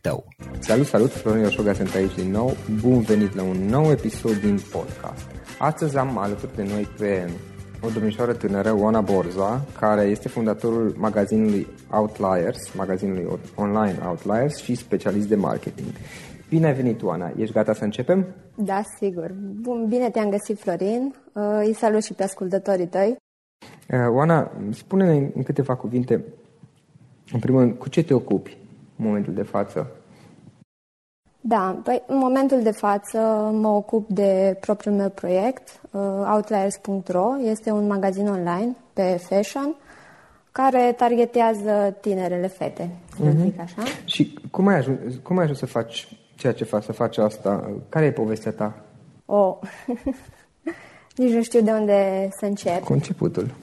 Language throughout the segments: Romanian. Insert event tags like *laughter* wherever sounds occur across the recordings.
tău. Salut, salut! Florin Oșoga sunt aici din nou. Bun venit la un nou episod din podcast. Astăzi am alături de noi pe o domnișoară tânără, Oana Borza, care este fondatorul magazinului Outliers, magazinului online Outliers și specialist de marketing. Bine ai venit, Oana! Ești gata să începem? Da, sigur. Bun, bine te-am găsit, Florin. Uh, îi salut și pe ascultătorii tăi. Uh, Oana, spune-ne în câteva cuvinte, în primul rând, cu ce te ocupi? În momentul de față? Da, păi în momentul de față mă ocup de propriul meu proiect, uh, Outliers.ro. Este un magazin online pe fashion care targetează tinerele fete, să uh-huh. zic așa. Și cum ai, ajuns, cum ai ajuns să faci ceea ce faci, să faci asta? Care e povestea ta? Oh, *laughs* nici nu știu de unde să încep. Cu începutul.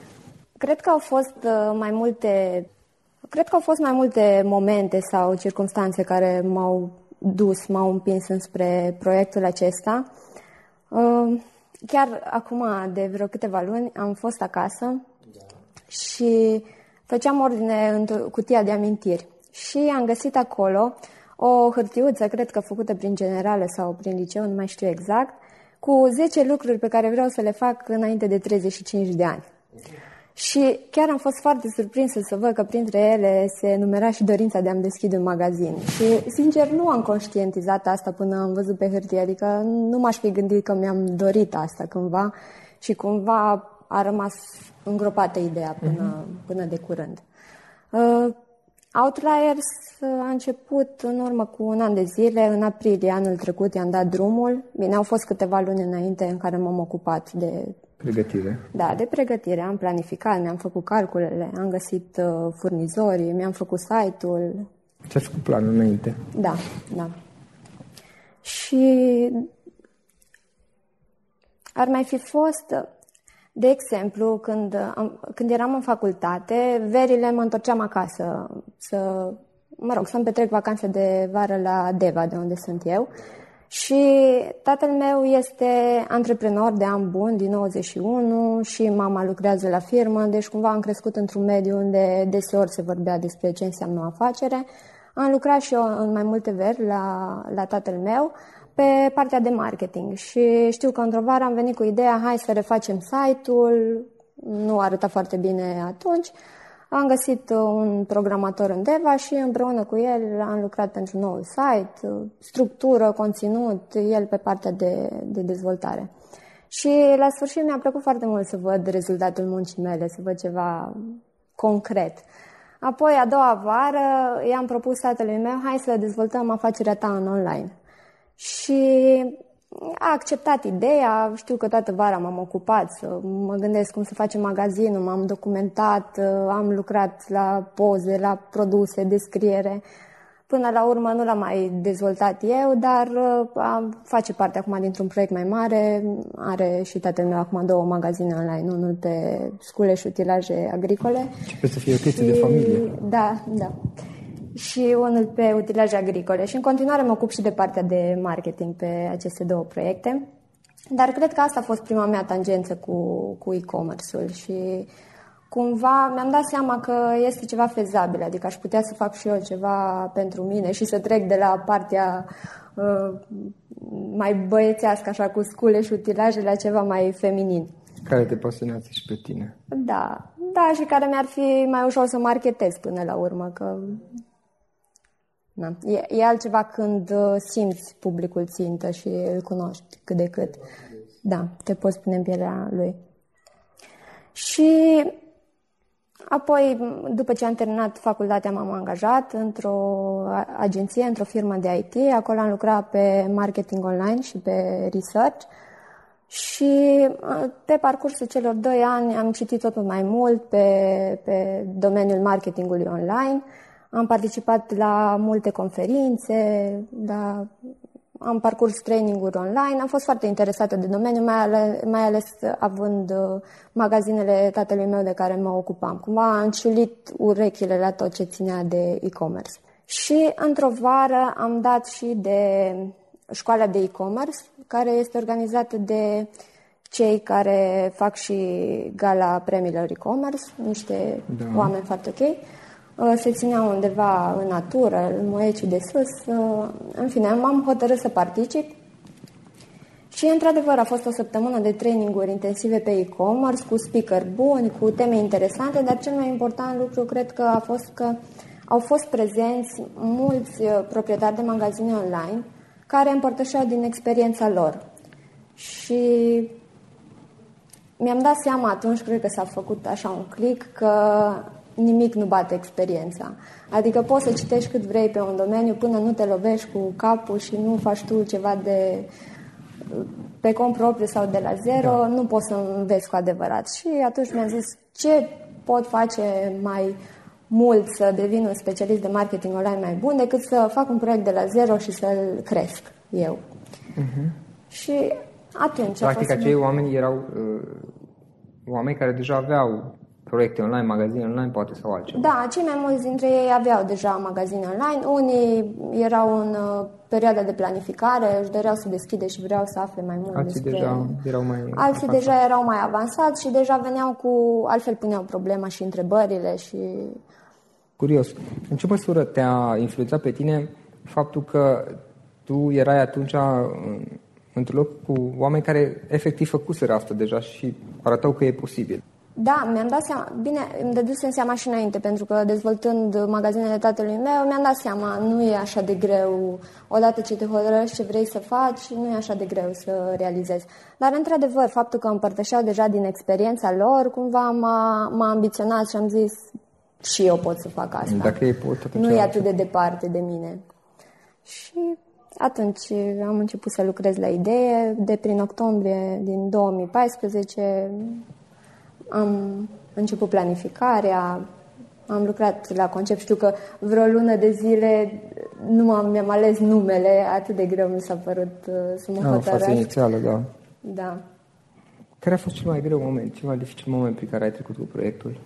Cred că au fost uh, mai multe Cred că au fost mai multe momente sau circunstanțe care m-au dus, m-au împins înspre proiectul acesta. Uh, chiar acum, de vreo câteva luni, am fost acasă și făceam ordine în cutia de amintiri și am găsit acolo o hârtiuță, cred că făcută prin generală sau prin liceu, nu mai știu exact, cu 10 lucruri pe care vreau să le fac înainte de 35 de ani. Și chiar am fost foarte surprinsă să văd că printre ele se numera și dorința de a-mi deschide un magazin. Și, sincer, nu am conștientizat asta până am văzut pe hârtie, adică nu m-aș fi gândit că mi-am dorit asta cândva și cumva a rămas îngropată ideea până, uh-huh. până de curând. Uh, Outliers a început în urmă cu un an de zile, în aprilie anul trecut i-am dat drumul. Bine, au fost câteva luni înainte în care m-am ocupat de... Pregătire. Da, de pregătire. Am planificat, mi-am făcut calculele, am găsit uh, furnizorii, mi-am făcut site-ul. Ce-ați făcut planul înainte? Da, da. Și ar mai fi fost de exemplu, când, am, când eram în facultate, verile mă întorceam acasă să, mă rog, să-mi petrec vacanțe de vară la Deva, de unde sunt eu. Și tatăl meu este antreprenor de an bun din 91 și mama lucrează la firmă, deci cumva am crescut într-un mediu unde deseori se vorbea despre ce înseamnă o afacere. Am lucrat și eu în mai multe veri la, la tatăl meu pe partea de marketing și știu că într-o vară am venit cu ideea hai să refacem site-ul, nu arăta foarte bine atunci. Am găsit un programator în Deva și împreună cu el am lucrat pentru noul site, structură, conținut, el pe partea de, de dezvoltare. Și la sfârșit mi-a plăcut foarte mult să văd rezultatul muncii mele, să văd ceva concret. Apoi, a doua vară, i-am propus tatălui meu, hai să dezvoltăm afacerea ta în online. Și a acceptat ideea, știu că toată vara m-am ocupat să mă gândesc cum să facem magazinul, m-am documentat, am lucrat la poze, la produse, descriere. Până la urmă nu l-am mai dezvoltat eu, dar am, face parte acum dintr-un proiect mai mare. Are și tatăl meu acum două magazine online, unul pe sculeș și utilaje agricole. Și să fie o chestie și... de familie. Da, da și unul pe utilaje agricole. Și în continuare mă ocup și de partea de marketing pe aceste două proiecte. Dar cred că asta a fost prima mea tangență cu, cu e-commerce-ul și cumva mi-am dat seama că este ceva fezabil, adică aș putea să fac și eu ceva pentru mine și să trec de la partea uh, mai băiețească, așa, cu scule și utilaje, la ceva mai feminin. Care te pasionează și pe tine. Da, da, și care mi-ar fi mai ușor să marketez până la urmă, că da. E, e altceva când uh, simți publicul țintă și îl cunoști cât de cât. Da, te poți pune în pielea lui. Și apoi, după ce am terminat facultatea, m-am angajat într-o agenție, într-o firmă de IT. Acolo am lucrat pe marketing online și pe research. Și uh, pe parcursul celor doi ani am citit tot mai mult pe, pe domeniul marketingului online am participat la multe conferințe, la, am parcurs traininguri online, am fost foarte interesată de domeniu, mai ales, mai ales având uh, magazinele tatălui meu de care mă ocupam. Cumva am ciulit urechile la tot ce ținea de e-commerce. Și într-o vară am dat și de școala de e-commerce, care este organizată de cei care fac și gala premiilor e-commerce, niște da. oameni foarte ok. Uh, se ținea undeva în natură, în Moieciu de sus. Uh, în fine, m-am hotărât să particip și, într-adevăr, a fost o săptămână de traininguri intensive pe e-commerce, cu speaker buni, cu teme interesante, dar cel mai important lucru cred că a fost că au fost prezenți mulți uh, proprietari de magazine online care împărtășeau din experiența lor. Și mi-am dat seama atunci, cred că s-a făcut așa un click, că nimic nu bate experiența. Adică poți să citești cât vrei pe un domeniu până nu te lovești cu capul și nu faci tu ceva de pe cont propriu sau de la zero, da. nu poți să înveți cu adevărat. Și atunci mi-am zis ce pot face mai mult să devin un specialist de marketing online mai bun decât să fac un proiect de la zero și să-l cresc eu. Uh-huh. Și atunci Practic, acei oameni erau uh, oameni care deja aveau proiecte online, magazine online, poate sau altceva. Da, cei mai mulți dintre ei aveau deja magazine online. Unii erau în uh, perioada de planificare, își doreau să deschide și vreau să afle mai mult Alții despre... deja erau mai Alții avansați. deja erau mai avansați și deja veneau cu... Altfel puneau problema și întrebările și... Curios. În ce măsură te-a influențat pe tine faptul că tu erai atunci în, într-un loc cu oameni care efectiv făcuseră asta deja și arătau că e posibil. Da, mi-am dat seama, bine, îmi dădusem seama și înainte, pentru că dezvoltând magazinele tatălui meu, mi-am dat seama, nu e așa de greu, odată ce te hotărăști ce vrei să faci, nu e așa de greu să realizezi. Dar, într-adevăr, faptul că împărtășeau deja din experiența lor, cumva m-a, m-a ambiționat și am zis, și eu pot să fac asta. Dacă ei pot, atunci Nu e atât de departe de mine. Și atunci am început să lucrez la idee. De prin octombrie din 2014 am început planificarea, am lucrat la concept. Știu că vreo lună de zile nu am, mi-am ales numele, atât de greu mi s-a părut uh, să mă Da, în faza hotărăsc. inițială, da. Da. Care a fost cel mai greu moment, cel mai dificil moment prin care ai trecut cu proiectul?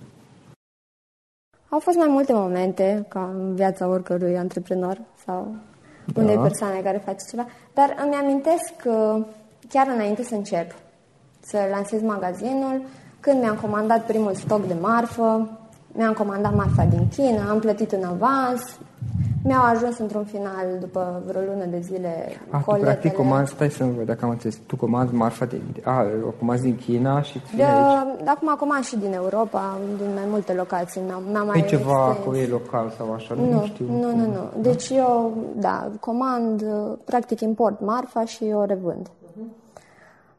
Au fost mai multe momente, ca în viața oricărui antreprenor sau Da. unei persoane care face ceva, dar îmi amintesc că chiar înainte să încep să lansez magazinul, când mi-am comandat primul stoc de marfă, mi-am comandat marfa din China, am plătit în avans, mi-au ajuns într-un final, după vreo lună de zile, Ah, tu coletele. practic comanzi, stai să văd dacă am înțeles, tu comanzi marfa de, a, o comanzi din China și ți De, vine aici. de acum comand și din Europa, din mai multe locații. Mi-am, mi-am mai E ceva extins. cu ei local sau așa, nu, Nu, știu. nu, nu, nu. Deci eu, da, comand, uh, practic import marfa și o revând.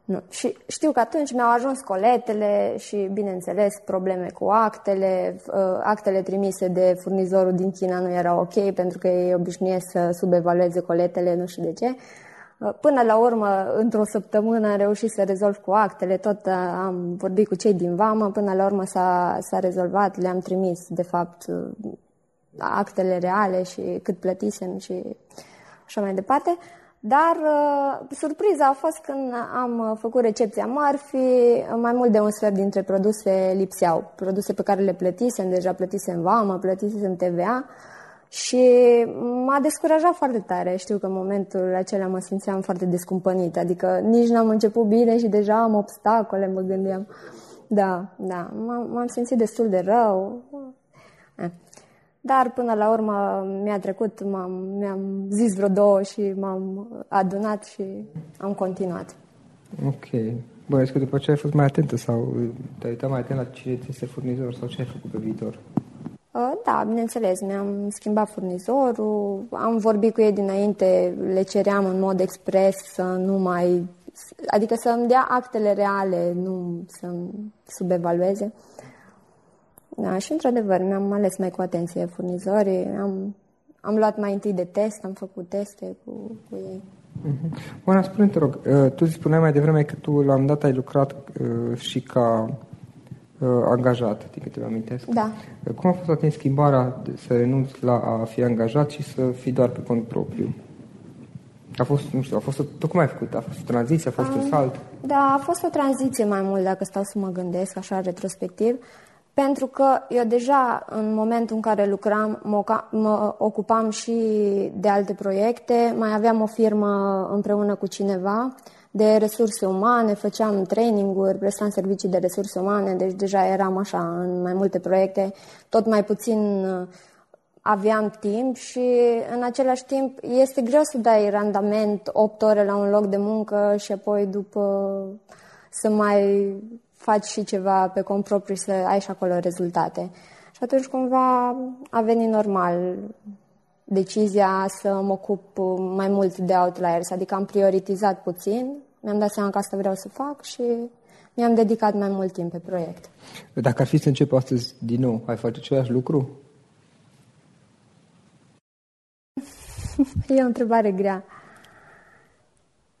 Nu. Și știu că atunci mi-au ajuns coletele și, bineînțeles, probleme cu actele. Uh, Actele trimise de furnizorul din China nu erau ok pentru că ei obișnuiesc să subevalueze coletele, nu știu de ce. Uh, Până la urmă, într-o săptămână am reușit să rezolv cu actele, tot uh, am vorbit cu cei din vamă, până la urmă s-a, s-a rezolvat, le-am trimis, de fapt, uh, actele reale și cât plătisem și așa mai departe. Dar uh, surpriza a fost când am uh, făcut recepția mărfii, mai mult de un sfert dintre produse lipseau. Produse pe care le plătisem, deja plătisem vamă, plătisem TVA și m-a descurajat foarte tare. Știu că în momentul acela mă simțeam foarte descumpănită, adică nici n-am început bine și deja am obstacole, mă gândeam. Da, da, m-am, m-am simțit destul de rău. Eh. Dar până la urmă mi-a trecut, m-am, mi-am zis vreo două și m-am adunat și am continuat. Ok. Bănuiesc că după ce ai fost mai atentă sau te-ai uitat mai atent la cine ți este furnizor sau ce ai făcut pe viitor? Uh, Da, bineînțeles, mi-am schimbat furnizorul, am vorbit cu ei dinainte, le ceream în mod expres să nu mai... adică să îmi dea actele reale, nu să-mi subevalueze. Da, și într-adevăr, mi-am ales mai cu atenție furnizorii, am, am luat mai întâi de test, am făcut teste cu, cu ei. Oana, spune te rog, uh, tu spuneai mai devreme că tu la un moment dat ai lucrat uh, și ca uh, angajat, din câte îmi amintesc. Da. Uh, Cum a fost la tine schimbarea de să renunți la a fi angajat și să fii doar pe cont propriu? A fost, nu știu, a fost, o, tu cum ai făcut? A fost o tranziție, a fost un salt? Da, a fost o tranziție mai mult dacă stau să mă gândesc așa retrospectiv, pentru că eu deja în momentul în care lucram mă, oca- mă ocupam și de alte proiecte, mai aveam o firmă împreună cu cineva de resurse umane, făceam traininguri, prestam servicii de resurse umane, deci deja eram așa în mai multe proiecte, tot mai puțin uh, aveam timp și în același timp este greu să dai randament 8 ore la un loc de muncă și apoi după să mai faci și ceva pe cont propriu să ai și acolo rezultate. Și atunci cumva a venit normal decizia să mă ocup mai mult de outliers, adică am prioritizat puțin, mi-am dat seama că asta vreau să fac și mi-am dedicat mai mult timp pe proiect. Dacă ar fi să încep astăzi din nou, ai face același lucru? *laughs* E o întrebare grea.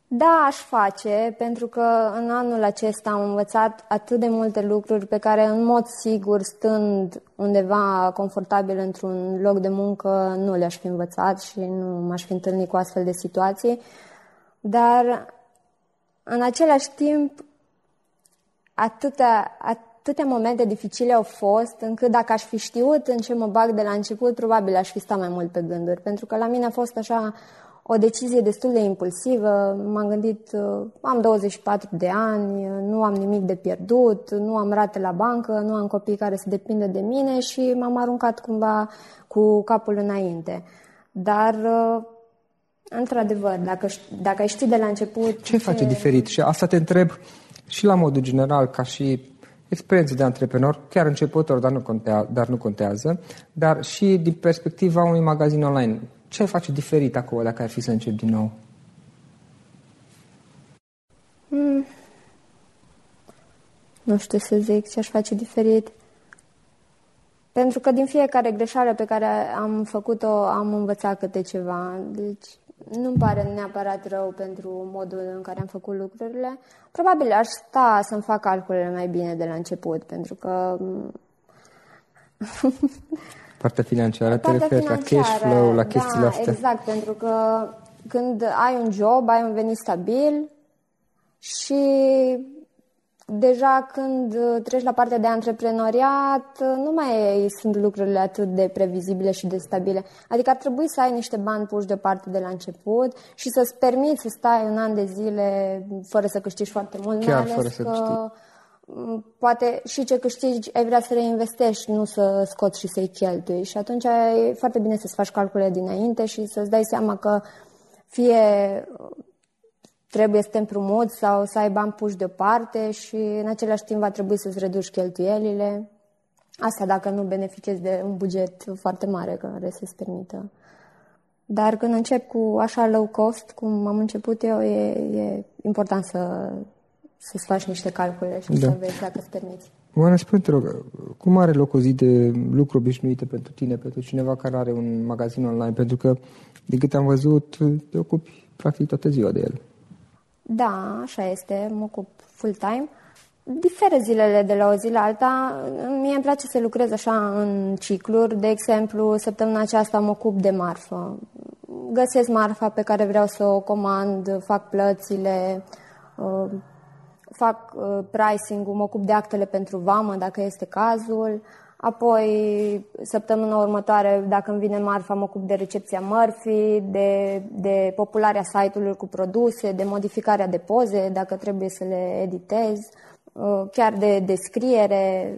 Da, aș face, pentru că în anul acesta am învățat atât de multe lucruri pe care, în mod sigur, stând undeva confortabil într-un loc de muncă, nu le-aș fi învățat și nu m-aș fi întâlnit cu astfel de situații. Dar, în același timp, atâtea, atâtea momente dificile au fost, încât dacă aș fi știut în ce mă bag de la început, probabil aș fi stat mai mult pe gânduri. Pentru că la mine a fost așa o decizie destul de impulsivă. M-am gândit, uh, am 24 de ani, nu am nimic de pierdut, nu am rate la bancă, nu am copii care să depindă de mine și m-am aruncat cumva cu capul înainte. Dar uh, Într-adevăr, dacă, dacă ai ști de la început... Ce, ce face diferit? Și asta te întreb și la modul general, ca și experiență de antreprenor, chiar începător, dar nu, contează, dar nu contează, dar și din perspectiva unui magazin online. Ce face diferit acolo dacă ar fi să încep din nou? Hmm. Nu știu să zic ce aș face diferit. Pentru că din fiecare greșeală pe care am făcut-o am învățat câte ceva. Deci nu-mi pare neapărat rău pentru modul în care am făcut lucrurile. Probabil aș sta să-mi fac calculele mai bine de la început, pentru că... *laughs* Partea financiară te referi la cash flow, la chestiile da, astea. exact, pentru că când ai un job, ai un venit stabil și deja când uh, treci la partea de antreprenoriat, uh, nu mai sunt lucrurile atât de previzibile și de stabile. Adică ar trebui să ai niște bani puși deoparte de la început și să-ți permiți să stai un an de zile fără să câștigi foarte mult. Chiar mai fără să că câștigi. Poate și ce câștigi ai vrea să reinvestești, nu să scoți și să-i cheltui. Și atunci e foarte bine să-ți faci calcule dinainte și să-ți dai seama că fie trebuie să te împrumuți sau să ai bani puși deoparte și în același timp va trebui să-ți reduci cheltuielile. Asta dacă nu beneficiezi de un buget foarte mare care să-ți permită. Dar când încep cu așa low cost, cum am început eu, e, e important să, să-ți faci niște calcule și da. să vezi dacă îți permiți. Oana, spune te rog, cum are loc o zi de lucru obișnuită pentru tine, pentru cineva care are un magazin online? Pentru că, din câte am văzut, te ocupi practic toată ziua de el. Da, așa este, mă ocup full-time. Diferă zilele de la o zi la alta. Mie îmi place să lucrez așa în cicluri. De exemplu, săptămâna aceasta mă ocup de marfă. Găsesc marfa pe care vreau să o comand, fac plățile, uh, fac uh, pricing-ul, mă ocup de actele pentru vamă, dacă este cazul. Apoi, săptămâna următoare, dacă îmi vine marfa, mă ocup de recepția mărfii, de, de popularea site-ului cu produse, de modificarea de poze, dacă trebuie să le editez, uh, chiar de descriere,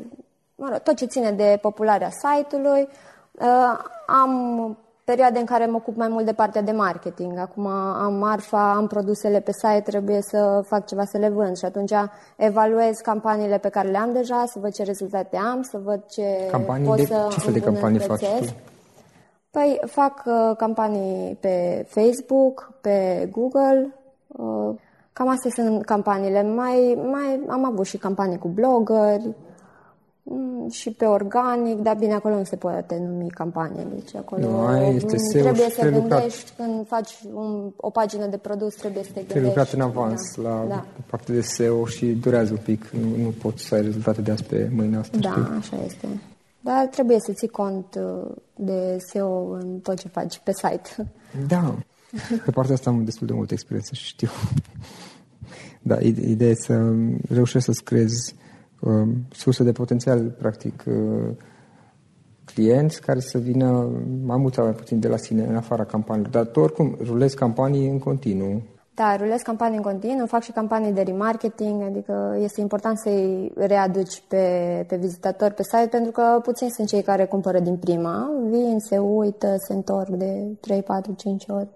mă rog, tot ce ține de popularea site-ului. Uh, am perioade în care mă ocup mai mult de partea de marketing. Acum am marfa, am produsele pe site, trebuie să fac ceva să le vând și atunci evaluez campaniile pe care le am deja, să văd ce rezultate am, să văd ce campanii pot de, să Ce fel de campanii faci tu? Păi fac uh, campanii pe Facebook, pe Google, uh, cam astea sunt campaniile. Mai, mai am avut și campanii cu blogări, Mm, și pe organic, dar bine, acolo nu se poate numi campanie. Deci acolo nu, aia este SEO trebuie să gândești când faci un, o pagină de produs, trebuie să te gândești. Trebuie lucrat în avans da, la da. partea de SEO și durează un pic. Nu, nu poți să ai rezultate de azi pe mâine asta. Da, știi? așa este. Dar trebuie să ții cont uh, de SEO în tot ce faci pe site. *laughs* Da. Pe partea asta am destul de multă experiență și știu. *laughs* Da, ideea e să reușești să-ți crezi uh, sursă de potențial, practic, uh, clienți care să vină mai mult sau mai puțin de la sine, în afara campaniilor. Dar tu oricum rulezi campanii în continuu. Da, rulez campanii în continuu, fac și campanii de remarketing, adică este important să-i readuci pe, pe vizitatori pe site, pentru că puțini sunt cei care cumpără din prima, vin, se uită, se întorc de 3, 4, 5 ori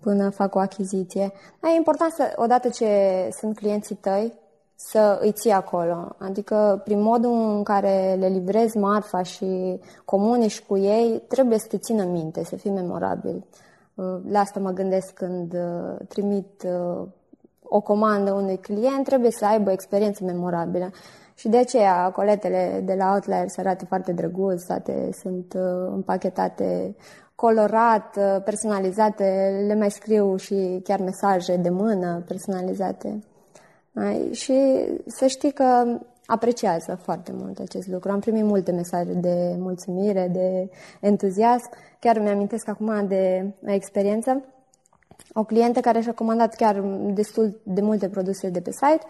până fac o achiziție. Dar e important să, odată ce sunt clienții tăi, să îi ții acolo. Adică, prin modul în care le livrezi marfa și comunici cu ei, trebuie să te țină minte, să fii memorabil. Uh, la asta mă gândesc când uh, trimit uh, o comandă unui client, trebuie să aibă o experiență memorabilă. Și de aceea coletele de la Outliers arată foarte drăguț, toate sunt împachetate colorat, personalizate, le mai scriu și chiar mesaje de mână personalizate. Și să știi că apreciază foarte mult acest lucru. Am primit multe mesaje de mulțumire, de entuziasm. Chiar mi-amintesc acum de o experiență. O clientă care și-a comandat chiar destul de multe produse de pe site,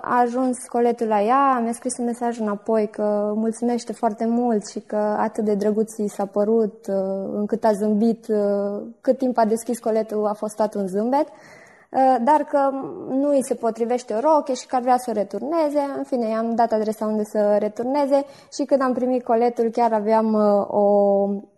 a ajuns coletul la ea, mi-a scris un mesaj înapoi că mulțumește foarte mult și că atât de drăguț i s-a părut, încât a zâmbit, cât timp a deschis coletul a fost tot un zâmbet. Uh, dar că nu îi se potrivește o roche și că ar vrea să o returneze. În fine, i-am dat adresa unde să returneze și când am primit coletul chiar aveam uh, o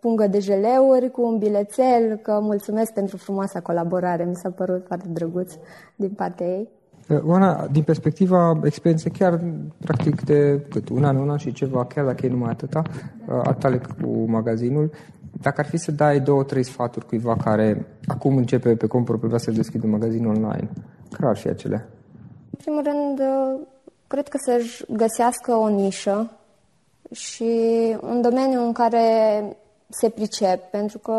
pungă de jeleuri cu un bilețel, că mulțumesc pentru frumoasa colaborare, mi s-a părut foarte drăguț din partea ei. Uh, Oana, din perspectiva experienței chiar practic de cât, un an, un an și ceva, chiar dacă e numai atâta, atale cu magazinul, dacă ar fi să dai două, trei sfaturi cuiva care acum începe pe cont propriu să deschidă un magazin online, care ar fi acele? În primul rând, cred că să-și găsească o nișă și un domeniu în care se pricep, pentru că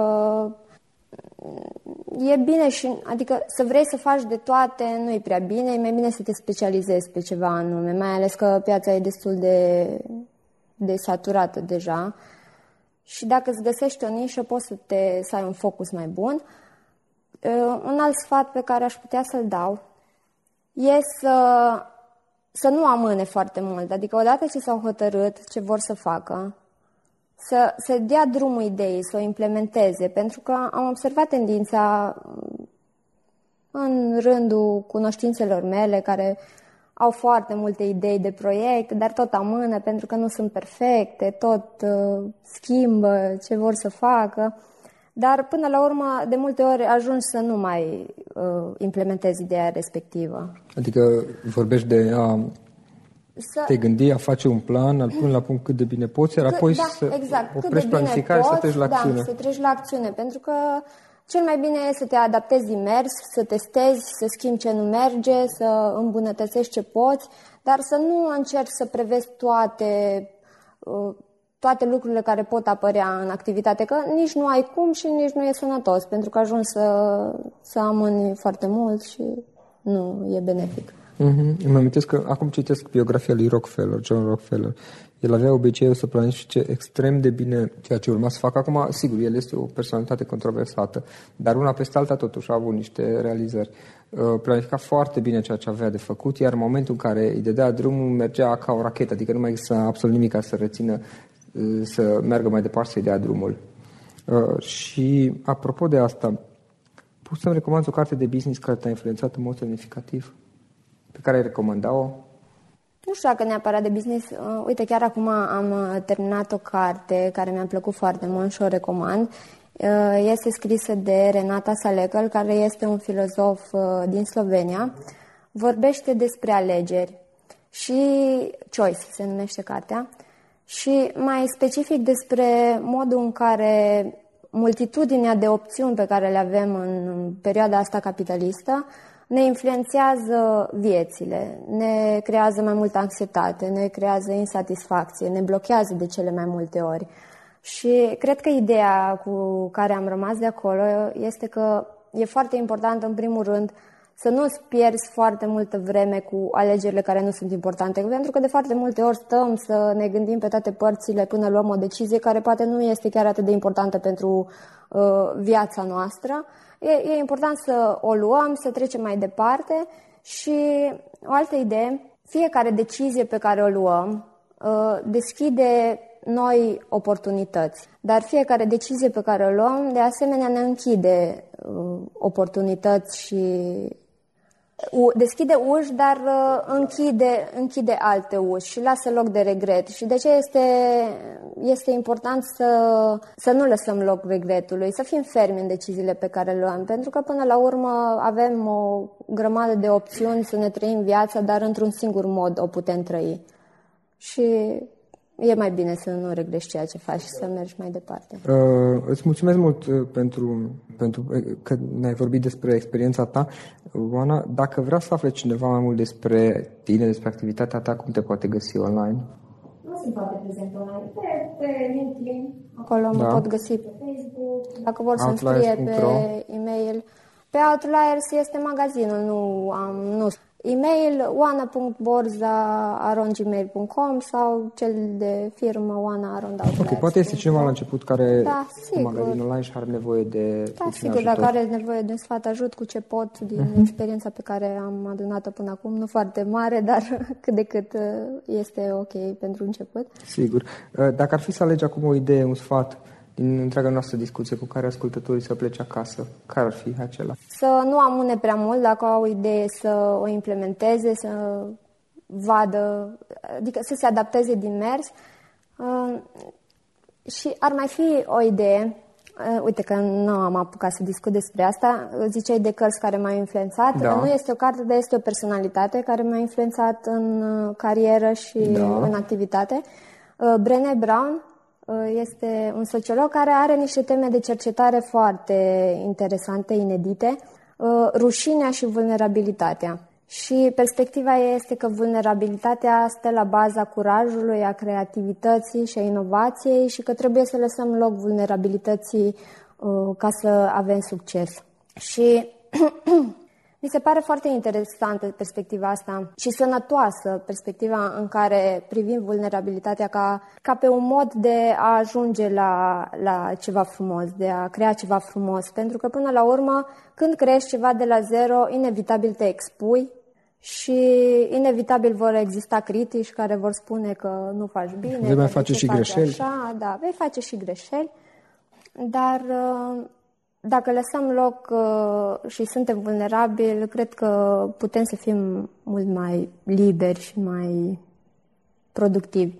e bine și, adică să vrei să faci de toate nu e prea bine, e mai bine să te specializezi pe ceva anume, mai ales că piața e destul de, de saturată deja și dacă îți găsești o nișă, poți să, te, să ai un focus mai bun. Uh, un alt sfat pe care aș putea să-l dau e să, să nu amâne foarte mult. Adică odată ce s-au hotărât ce vor să facă, să, să dea drumul ideii, să o implementeze, pentru că am observat tendința în rândul cunoștințelor mele care au foarte multe idei de proiect, dar tot amână pentru că nu sunt perfecte, tot uh, schimbă ce vor să facă. Dar până la urmă, de multe ori ajungi să nu mai uh, implementezi ideea respectivă. Adică vorbești de a să... te gândi, a face un plan, al pune la punct cât de bine poți, iar apoi da, să exact, oprești planificare și să treci la da, acțiune. să treci la acțiune, pentru că cel mai bine e să te adaptezi din mers, să testezi, să schimbi ce nu merge, să îmbunătățești ce poți, dar să nu încerci să prevezi toate, uh, toate lucrurile care pot apărea în activitate, că nici nu ai cum și nici nu e sănătos, pentru că ajungi să, să amâni foarte mult și nu e benefic. Mm-hmm. Îmi amintesc că acum citesc biografia lui Rockefeller, John Rockefeller. El avea obiceiul să planifice extrem de bine ceea ce urma să facă. Acum, sigur, el este o personalitate controversată, dar una peste alta totuși a avut niște realizări. Uh, planifica foarte bine ceea ce avea de făcut, iar în momentul în care îi dădea drumul, mergea ca o rachetă, adică nu mai există absolut nimic ca să rețină, uh, să meargă mai departe, să-i dea drumul. Uh, și, apropo de asta, poți să-mi recomanzi o carte de business care te-a influențat în mod semnificativ? Pe care ai recomanda-o? Nu știu dacă neapărat de business. Uh, uite, chiar acum am uh, terminat o carte care mi-a plăcut foarte mult și o recomand. Uh, este scrisă de Renata Salekel, care este un filozof uh, din Slovenia. Vorbește despre alegeri și Choice se numește cartea și mai specific despre modul în care multitudinea de opțiuni pe care le avem în perioada asta capitalistă ne influențează viețile, ne creează mai multă anxietate, ne creează insatisfacție, ne blochează de cele mai multe ori. Și cred că ideea cu care am rămas de acolo este că e foarte important, în primul rând, să nu-ți pierzi foarte multă vreme cu alegerile care nu sunt importante, pentru că de foarte multe ori stăm să ne gândim pe toate părțile până luăm o decizie care poate nu este chiar atât de importantă pentru uh, viața noastră. E, e important să o luăm, să trecem mai departe și o altă idee, fiecare decizie pe care o luăm uh, deschide noi oportunități. Dar fiecare decizie pe care o luăm, de asemenea, ne închide uh, oportunități și deschide uși, dar uh, închide, închide alte uși și lasă loc de regret. Și de ce este, este important să, să nu lăsăm loc regretului, să fim fermi în deciziile pe care le luăm, pentru că până la urmă avem o grămadă de opțiuni să ne trăim viața, dar într-un singur mod o putem trăi. Și e mai bine să nu regrești ceea ce faci și să mergi mai departe. Uh, îți mulțumesc mult uh, pentru, pentru uh, că ne-ai vorbit despre experiența ta. Oana, dacă vrea să afle cineva mai mult despre tine, despre activitatea ta, cum te poate găsi online? Nu sunt foarte prezent online. Pe, pe LinkedIn, acolo da. mă pot găsi pe Facebook. Dacă vor să-mi scrie pe e-mail. Pe Outliers este magazinul, nu am, nu e-mail oana.borza.gmail.com sau cel de firmă oana.arondau. Ok, poate este cineva la început care da, sigur. magazinul online și are nevoie de Da, sigur, ajutor. dacă are nevoie de un sfat, ajut cu ce pot din uh-huh. experiența pe care am adunat-o până acum, nu foarte mare, *laughs* dar cât de cât uh, este ok pentru început. Sigur. Uh, dacă ar fi să alegi acum o idee, un sfat din întreaga noastră discuție cu care ascultătorii să plece acasă? Care ar fi acela? Să nu amune prea mult dacă au o idee să o implementeze, să vadă, adică să se adapteze din mers. Uh, și ar mai fi o idee, uh, uite că nu am apucat să discut despre asta, ziceai de cărți care m-au influențat. Da. Nu este o carte, dar este o personalitate care m-a influențat în uh, carieră și da. în activitate. Brené Brown este un sociolog care are niște teme de cercetare foarte interesante, inedite. Rușinea și vulnerabilitatea. Și perspectiva este că vulnerabilitatea stă la baza curajului, a creativității și a inovației și că trebuie să lăsăm loc vulnerabilității uh, ca să avem succes. Și *clears throat* mi se pare foarte interesantă perspectiva asta și sănătoasă perspectiva în care privim vulnerabilitatea ca, ca pe un mod de a ajunge la, la ceva frumos, de a crea ceva frumos. Pentru că până la urmă, când crești ceva de la zero, inevitabil te expui și inevitabil vor exista critici care vor spune că nu faci bine. Vei mai face și greșeli. Așa, da, vei face și greșeli, dar uh, dacă lăsăm loc uh, și suntem vulnerabili, cred că putem să fim mult mai liberi și mai productivi.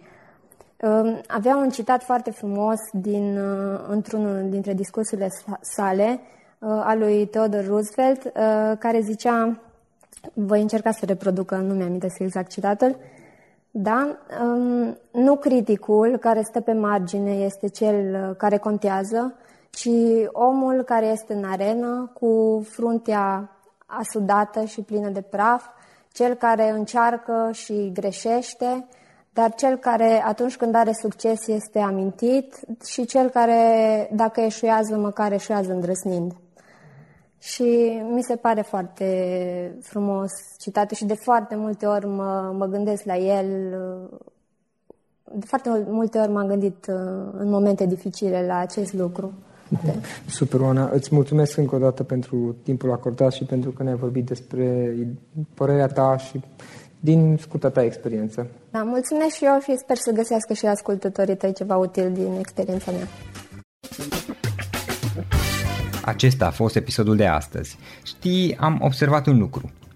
Uh, avea un citat foarte frumos din, într-unul dintre discursurile sale, al lui Theodore Roosevelt, care zicea voi încerca să reproduc, nu mi-am exact citatul. Da? Um, nu criticul care stă pe margine este cel uh, care contează, ci omul care este în arenă cu fruntea asudată și plină de praf, cel care încearcă și greșește, dar cel care atunci când are succes este amintit și cel care, dacă eșuează, măcar eșuează îndrăsnind. Și mi se pare foarte frumos citatul și de foarte multe ori mă, mă gândesc la el. De foarte multe ori m-am gândit uh, în momente dificile la acest lucru. Super, Oana. Îți mulțumesc încă o dată pentru timpul acordat și pentru că ne-ai vorbit despre părerea ta și din scurta ta experiență. Da, mulțumesc și eu și sper să găsească și ascultătorii tăi ceva util din experiența mea. Acesta a fost episodul de astăzi. Știi, am observat un lucru.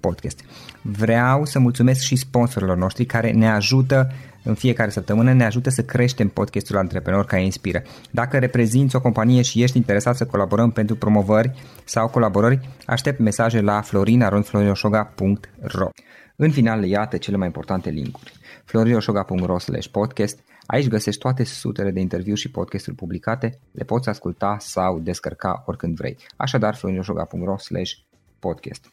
podcast. Vreau să mulțumesc și sponsorilor noștri care ne ajută în fiecare săptămână, ne ajută să creștem podcastul Antreprenor care inspiră. Dacă reprezinți o companie și ești interesat să colaborăm pentru promovări sau colaborări, aștept mesaje la florinarondflorinoșoga.ro În final, iată cele mai importante linkuri. florinoșoga.ro podcast Aici găsești toate sutele de interviuri și podcasturi publicate, le poți asculta sau descărca oricând vrei. Așadar, florinoșoga.ro podcast.